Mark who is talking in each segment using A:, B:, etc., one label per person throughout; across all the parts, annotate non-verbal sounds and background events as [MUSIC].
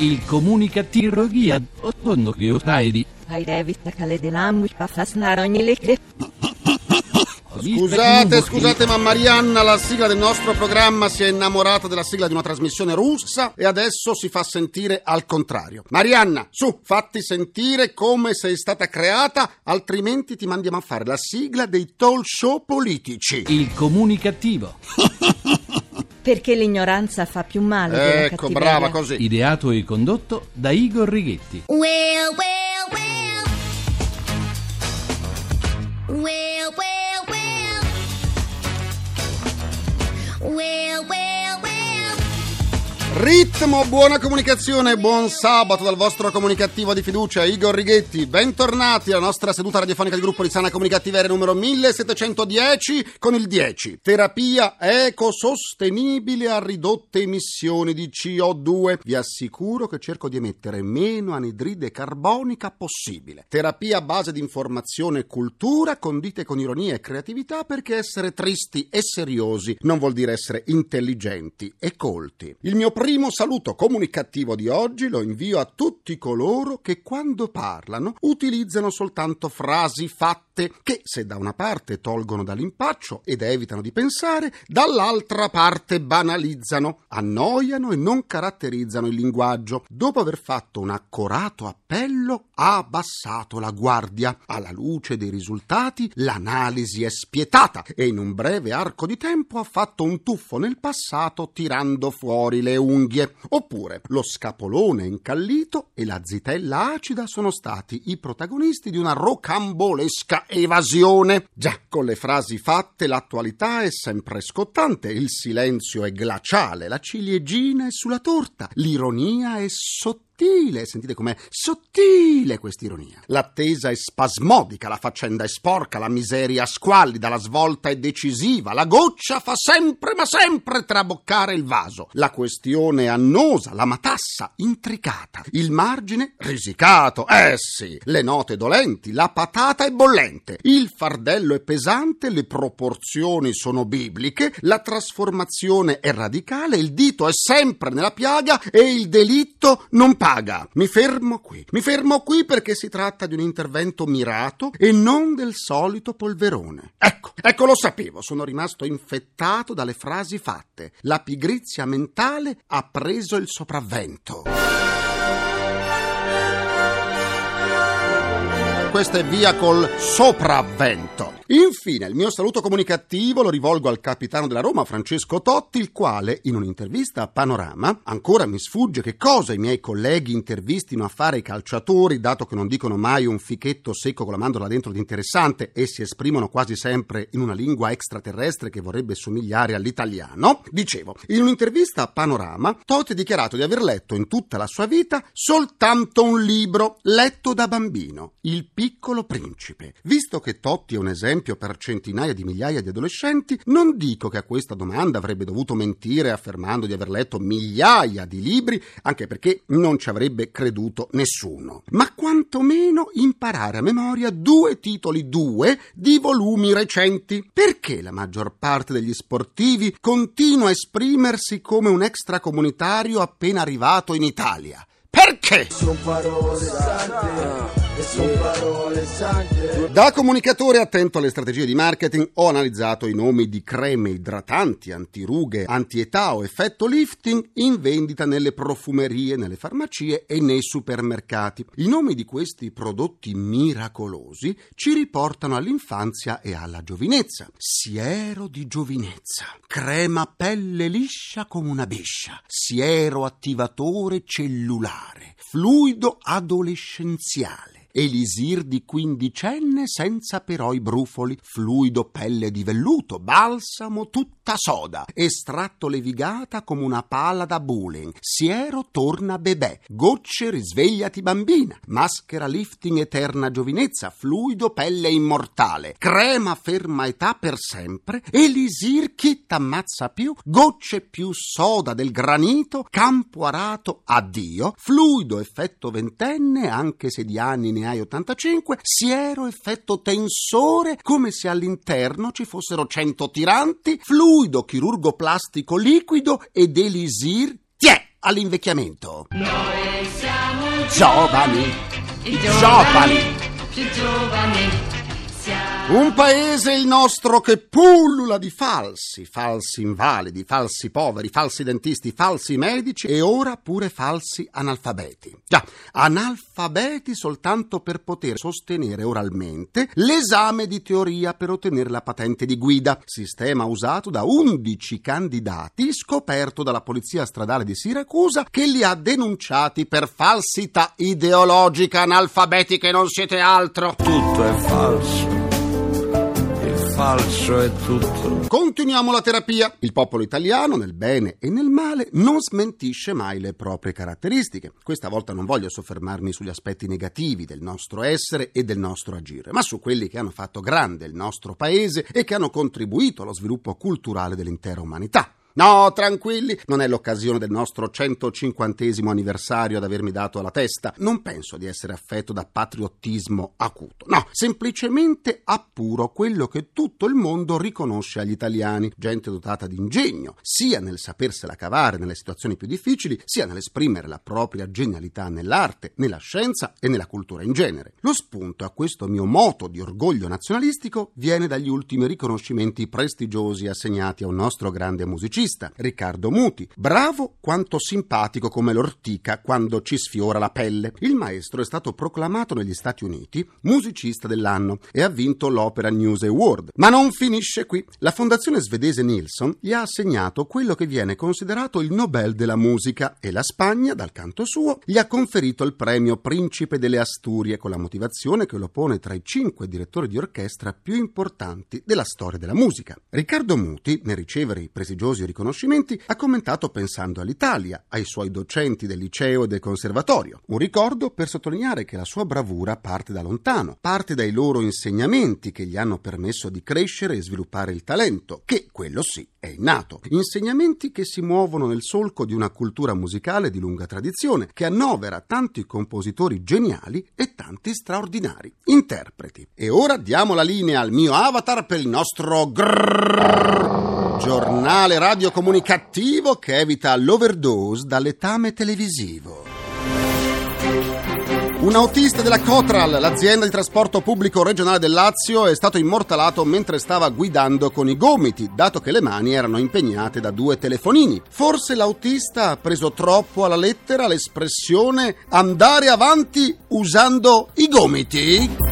A: Il comunicativo guia ottondo che otaidi.
B: Hai revista cale dell'ambush pa fasnare ogni lecce.
C: Scusate, scusate, ma Marianna, la sigla del nostro programma si è innamorata della sigla di una trasmissione russa e adesso si fa sentire al contrario. Marianna, su, fatti sentire come sei stata creata, altrimenti ti mandiamo a fare la sigla dei talk show politici.
A: Il comunicativo. [LAUGHS]
B: Perché l'ignoranza fa più male della
C: Ecco,
B: cattiveria.
C: brava così.
A: Ideato e condotto da Igor Righetti.
D: Well, well, well. Well, well, well. Well, well, well.
C: Ritmo, buona comunicazione, buon sabato dal vostro comunicativo di fiducia Igor Righetti. Bentornati alla nostra seduta radiofonica di gruppo di sana comunicativa numero 1710 con il 10. Terapia ecosostenibile a ridotte emissioni di CO2. Vi assicuro che cerco di emettere meno anidride carbonica possibile. Terapia a base di informazione e cultura condite con ironia e creatività perché essere tristi e seriosi non vuol dire essere intelligenti e colti. Il mio primo saluto comunicativo di oggi lo invio a tutti coloro che quando parlano utilizzano soltanto frasi fatte che se da una parte tolgono dall'impaccio ed evitano di pensare, dall'altra parte banalizzano, annoiano e non caratterizzano il linguaggio. Dopo aver fatto un accorato appello, ha abbassato la guardia. Alla luce dei risultati, l'analisi è spietata e in un breve arco di tempo ha fatto un tuffo nel passato tirando fuori le unghie. Oppure lo scapolone incallito e la zitella acida sono stati i protagonisti di una rocambolesca evasione. Già, con le frasi fatte l'attualità è sempre scottante, il silenzio è glaciale, la ciliegina è sulla torta, l'ironia è sottile. Sentite com'è sottile quest'ironia. L'attesa è spasmodica, la faccenda è sporca, la miseria squallida, la svolta è decisiva, la goccia fa sempre ma sempre traboccare il vaso. La questione è annosa, la matassa intricata, il margine risicato, eh sì, le note dolenti, la patata è bollente, il fardello è pesante, le proporzioni sono bibliche, la trasformazione è radicale, il dito è sempre nella piaga e il delitto non paga. Mi fermo qui, mi fermo qui perché si tratta di un intervento mirato e non del solito polverone. Ecco, ecco lo sapevo, sono rimasto infettato dalle frasi fatte. La pigrizia mentale ha preso il sopravvento. Questa è via col sopravvento. Infine, il mio saluto comunicativo lo rivolgo al capitano della Roma, Francesco Totti, il quale, in un'intervista a Panorama, ancora mi sfugge che cosa i miei colleghi intervistino a fare i calciatori, dato che non dicono mai un fichetto secco con la mandorla dentro di interessante e si esprimono quasi sempre in una lingua extraterrestre che vorrebbe somigliare all'italiano. Dicevo, in un'intervista a Panorama, Totti ha dichiarato di aver letto in tutta la sua vita soltanto un libro letto da bambino, Il piccolo principe. Visto che Totti è un esempio per centinaia di migliaia di adolescenti, non dico che a questa domanda avrebbe dovuto mentire affermando di aver letto migliaia di libri, anche perché non ci avrebbe creduto nessuno, ma quantomeno imparare a memoria due titoli, due, di volumi recenti. Perché la maggior parte degli sportivi continua a esprimersi come un extracomunitario appena arrivato in Italia? Perché? Da comunicatore attento alle strategie di marketing ho analizzato i nomi di creme idratanti, antirughe, antietà o effetto lifting in vendita nelle profumerie, nelle farmacie e nei supermercati. I nomi di questi prodotti miracolosi ci riportano all'infanzia e alla giovinezza. Siero di giovinezza, crema pelle liscia come una bescia, siero attivatore cellulare, fluido adolescenziale. Elisir di quindicenne senza però i brufoli, fluido pelle di velluto, balsamo tutta soda, estratto levigata come una pala da bowling, siero torna bebè, gocce risvegliati bambina, maschera lifting eterna giovinezza, fluido pelle immortale, crema ferma età per sempre, Elisir chi t'ammazza più, gocce più soda del granito, campo arato addio, fluido effetto ventenne anche se di anni ne hai 85, siero effetto tensore, come se all'interno ci fossero 100 tiranti, fluido chirurgo plastico liquido ed elisir Tiè! all'invecchiamento.
E: Noi siamo
C: Giovani,
E: i
C: giovani.
E: più giovani.
C: Un paese il nostro che pullula di falsi, falsi invalidi, falsi poveri, falsi dentisti, falsi medici e ora pure falsi analfabeti. Già, analfabeti soltanto per poter sostenere oralmente l'esame di teoria per ottenere la patente di guida, sistema usato da 11 candidati scoperto dalla polizia stradale di Siracusa che li ha denunciati per falsità ideologica analfabeti che non siete altro.
A: Tutto è falso. Falso è tutto.
C: Continuiamo la terapia. Il popolo italiano, nel bene e nel male, non smentisce mai le proprie caratteristiche. Questa volta non voglio soffermarmi sugli aspetti negativi del nostro essere e del nostro agire, ma su quelli che hanno fatto grande il nostro paese e che hanno contribuito allo sviluppo culturale dell'intera umanità. No, tranquilli, non è l'occasione del nostro 150 anniversario ad avermi dato alla testa. Non penso di essere affetto da patriottismo acuto. No, semplicemente appuro quello che tutto il mondo riconosce agli italiani, gente dotata di ingegno, sia nel sapersela cavare nelle situazioni più difficili, sia nell'esprimere la propria genialità nell'arte, nella scienza e nella cultura in genere. Lo spunto a questo mio moto di orgoglio nazionalistico viene dagli ultimi riconoscimenti prestigiosi assegnati a un nostro grande musicista, Riccardo Muti. Bravo quanto simpatico come l'ortica quando ci sfiora la pelle. Il maestro è stato proclamato negli Stati Uniti musicista dell'anno e ha vinto l'Opera News Award. Ma non finisce qui. La fondazione svedese Nilsson gli ha assegnato quello che viene considerato il Nobel della musica e la Spagna, dal canto suo, gli ha conferito il premio Principe delle Asturie con la motivazione che lo pone tra i cinque direttori di orchestra più importanti della storia della musica. Riccardo Muti, nel ricevere i prestigiosi riconoscimenti, ha commentato pensando all'Italia, ai suoi docenti del liceo e del conservatorio. Un ricordo per sottolineare che la sua bravura parte da lontano, parte dai loro insegnamenti che gli hanno permesso di crescere e sviluppare il talento, che quello sì è innato. Insegnamenti che si muovono nel solco di una cultura musicale di lunga tradizione, che annovera tanti compositori geniali e tanti straordinari interpreti. E ora diamo la linea al mio avatar per il nostro grrrr, giornale radiocomunicativo che evita l'overdose dall'etame televisivo. Un autista della Cotral, l'azienda di trasporto pubblico regionale del Lazio, è stato immortalato mentre stava guidando con i gomiti, dato che le mani erano impegnate da due telefonini. Forse l'autista ha preso troppo alla lettera l'espressione andare avanti usando i gomiti?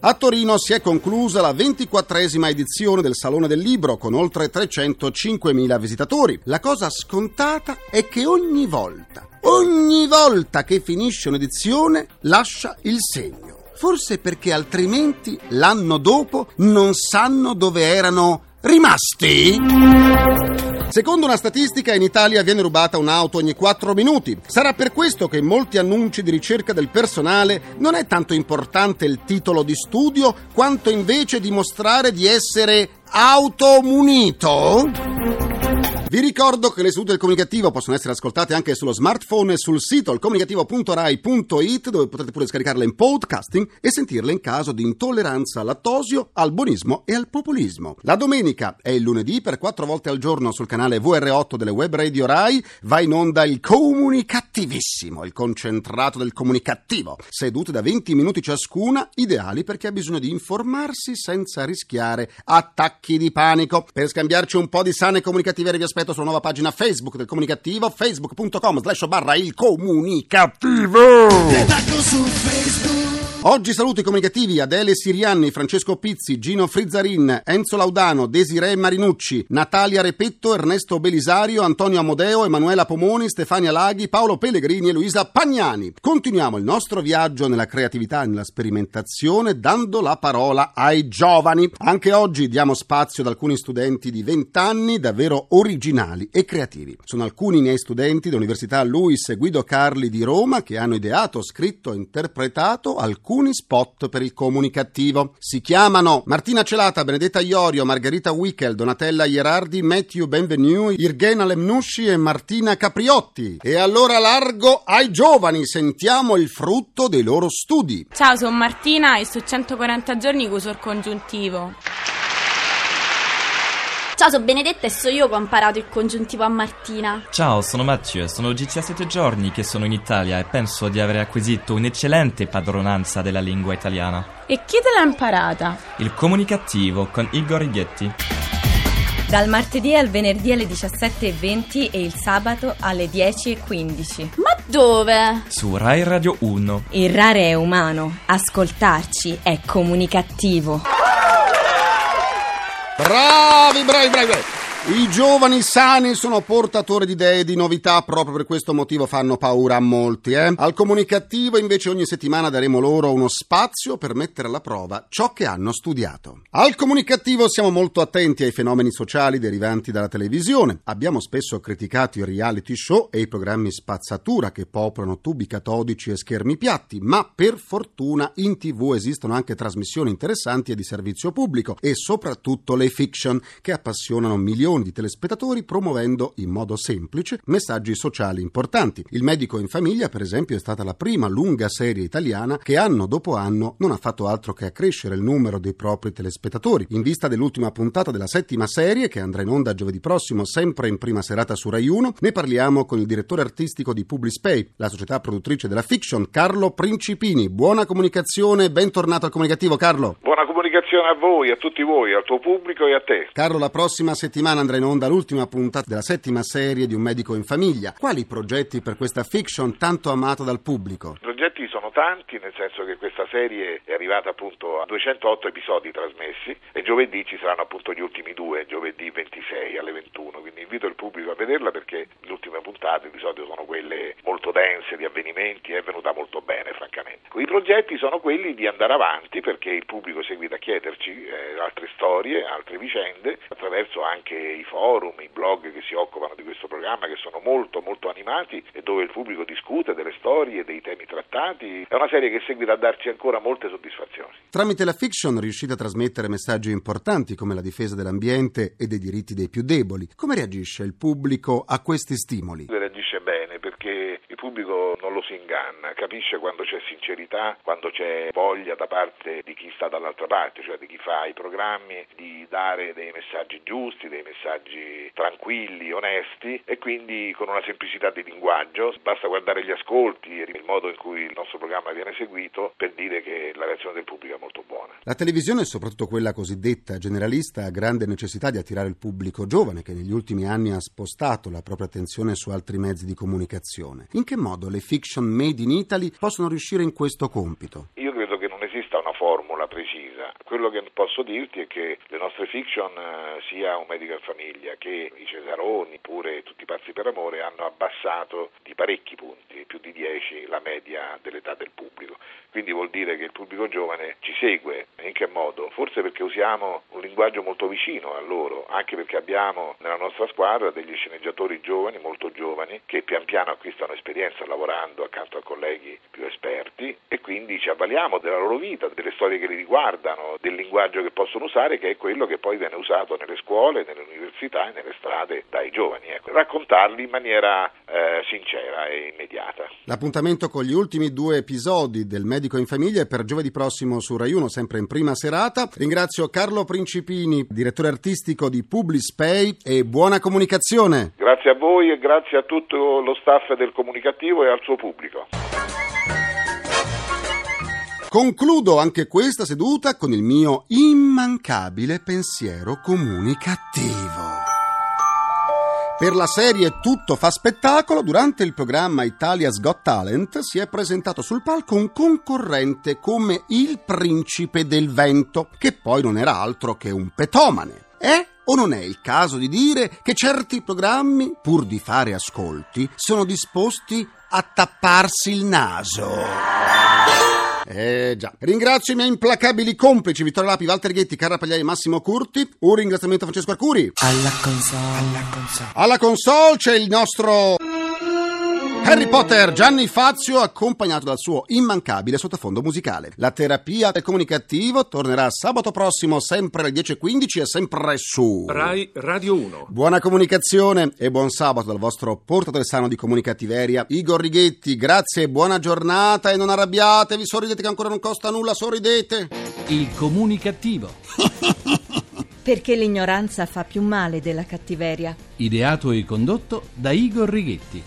C: A Torino si è conclusa la ventiquattresima edizione del Salone del Libro con oltre 305.000 visitatori. La cosa scontata è che ogni volta, ogni volta che finisce un'edizione lascia il segno. Forse perché altrimenti l'anno dopo non sanno dove erano rimasti? Secondo una statistica in Italia viene rubata un'auto ogni 4 minuti. Sarà per questo che in molti annunci di ricerca del personale non è tanto importante il titolo di studio quanto invece dimostrare di essere automunito? Vi ricordo che le sedute del comunicativo possono essere ascoltate anche sullo smartphone e sul sito ilcomunicativo.rai.it dove potete pure scaricarle in podcasting e sentirle in caso di intolleranza al lattosio, al buonismo e al populismo. La domenica e il lunedì per quattro volte al giorno sul canale VR8 delle web radio Rai va in onda il comunicattivissimo, il concentrato del comunicativo, sedute da 20 minuti ciascuna, ideali per chi ha bisogno di informarsi senza rischiare attacchi di panico. Per scambiarci un po' di sane comunicative vi aspetto sulla nuova pagina Facebook del comunicativo facebook.com slash barra il comunicativo. Oggi saluto i comunicativi Adele Sirianni, Francesco Pizzi, Gino Frizzarin, Enzo Laudano, Desiree Marinucci, Natalia Repetto, Ernesto Belisario, Antonio Amodeo, Emanuela Pomoni, Stefania Laghi, Paolo Pellegrini e Luisa Pagnani. Continuiamo il nostro viaggio nella creatività e nella sperimentazione dando la parola ai giovani. Anche oggi diamo spazio ad alcuni studenti di 20 anni davvero originali e creativi. Sono alcuni miei studenti dell'Università Luis e Guido Carli di Roma che hanno ideato, scritto e interpretato alcuni spot per il comunicativo. Si chiamano Martina Celata, Benedetta Iorio, Margherita Wickel, Donatella Ierardi, Matthew Benvenu, Irgena Lemnusci e Martina Capriotti. E allora largo ai giovani, sentiamo il frutto dei loro studi.
F: Ciao, sono Martina e su 140 giorni uso il congiuntivo. Ciao, sono Benedetta e so io che ho imparato il congiuntivo a Martina.
G: Ciao, sono Mathieu, sono 17 giorni che sono in Italia e penso di aver acquisito un'eccellente padronanza della lingua italiana.
H: E chi te l'ha imparata?
G: Il comunicativo con Igor Righetti.
B: Dal martedì al venerdì alle 17.20 e il sabato alle 10.15.
F: Ma dove?
G: Su Rai Radio 1.
B: Il rare è umano, ascoltarci è comunicativo.
C: Bravi, bravi, bravi, bravi. I giovani sani sono portatori di idee e di novità, proprio per questo motivo fanno paura a molti. Eh? Al comunicativo invece ogni settimana daremo loro uno spazio per mettere alla prova ciò che hanno studiato. Al comunicativo siamo molto attenti ai fenomeni sociali derivanti dalla televisione. Abbiamo spesso criticato i reality show e i programmi spazzatura che popolano tubi catodici e schermi piatti, ma per fortuna in tv esistono anche trasmissioni interessanti e di servizio pubblico e soprattutto le fiction che appassionano milioni di telespettatori promuovendo in modo semplice messaggi sociali importanti. Il medico in famiglia, per esempio, è stata la prima lunga serie italiana che anno dopo anno non ha fatto altro che accrescere il numero dei propri telespettatori. In vista dell'ultima puntata della settima serie, che andrà in onda giovedì prossimo, sempre in prima serata su Rai 1, ne parliamo con il direttore artistico di Publispay, la società produttrice della fiction, Carlo Principini. Buona comunicazione, bentornato al comunicativo, Carlo.
I: Buona comunicazione a voi, a tutti voi, al tuo pubblico e a te.
C: Carlo, la prossima settimana andrà in onda l'ultima puntata della settima serie di Un medico in famiglia. Quali progetti per questa fiction tanto amata dal pubblico?
I: Progetti sono tanti, nel senso che questa serie è arrivata appunto a 208 episodi trasmessi e giovedì ci saranno appunto gli ultimi due, giovedì 26 alle 21, quindi invito il pubblico a vederla perché le ultime puntate di sono quelle molto dense di avvenimenti, è venuta molto bene francamente. I progetti sono quelli di andare avanti perché il pubblico seguita a chiederci eh, altre storie, altre vicende, attraverso anche i forum, i blog che si occupano di questo programma che sono molto molto animati e dove il pubblico discute delle storie, dei temi trattati. È una serie che seguita a darci ancora molte soddisfazioni.
C: Tramite la fiction riuscite a trasmettere messaggi importanti come la difesa dell'ambiente e dei diritti dei più deboli. Come reagisce il pubblico a questi stimoli?
I: Reagisce pubblico non lo si inganna, capisce quando c'è sincerità, quando c'è voglia da parte di chi sta dall'altra parte, cioè di chi fa i programmi, di dare dei messaggi giusti, dei messaggi tranquilli, onesti e quindi con una semplicità di linguaggio. Basta guardare gli ascolti e il modo in cui il nostro programma viene seguito per dire che la reazione del pubblico è molto buona.
C: La televisione, soprattutto quella cosiddetta generalista, ha grande necessità di attirare il pubblico giovane che negli ultimi anni ha spostato la propria attenzione su altri mezzi di comunicazione. In che modo le fiction made in Italy possono riuscire in questo compito?
I: Io credo che non esista una formula precisa. Quello che posso dirti è che le nostre fiction, eh, sia un medico in famiglia che i Cesaroni, pure tutti i pazzi per amore, hanno abbassato di parecchi punti, più di 10, la media dell'età del pubblico. Quindi vuol dire che il pubblico giovane ci segue. In che modo? Forse perché usiamo un linguaggio molto vicino a loro, anche perché abbiamo nella nostra squadra degli sceneggiatori giovani, molto giovani, che pian piano acquistano esperienza lavorando accanto a colleghi più esperti e quindi ci avvaliamo della loro vita, delle storie che li riguardano, del linguaggio che possono usare, che è quello che poi viene usato nelle scuole, nelle università e nelle strade dai giovani. Ecco. Raccontarli in maniera eh, sincera e immediata.
C: L'appuntamento con gli ultimi due episodi del Medico in Famiglia è per giovedì prossimo su Rai 1, sempre in prima serata. Ringrazio Carlo Principini, direttore artistico di Publispay e buona comunicazione.
I: Grazie a voi e grazie a tutto lo staff del comunicativo e al suo pubblico.
C: Concludo anche questa seduta con il mio immancabile pensiero comunicativo. Per la serie Tutto fa spettacolo, durante il programma Italia's Got Talent si è presentato sul palco un concorrente come il principe del vento, che poi non era altro che un petomane. È o non è il caso di dire che certi programmi, pur di fare ascolti, sono disposti a tapparsi il naso? Eh già. Ringrazio i miei implacabili complici Vittorio Lapi, Walter Ghetti, Carra Pagliai e Massimo Curti. Un ringraziamento a Francesco Arcuri.
A: Alla console. Alla console.
C: Alla console c'è il nostro Harry Potter, Gianni Fazio, accompagnato dal suo immancabile sottofondo musicale. La terapia del comunicativo tornerà sabato prossimo, sempre alle 10.15 e sempre su
J: Rai Radio 1.
C: Buona comunicazione e buon sabato dal vostro portatore sano di comunicativeria, Igor Righetti. Grazie e buona giornata e non arrabbiatevi, sorridete che ancora non costa nulla, sorridete.
J: Il comunicativo. [LAUGHS] Perché l'ignoranza fa più male della cattiveria.
G: Ideato e condotto da Igor Righetti.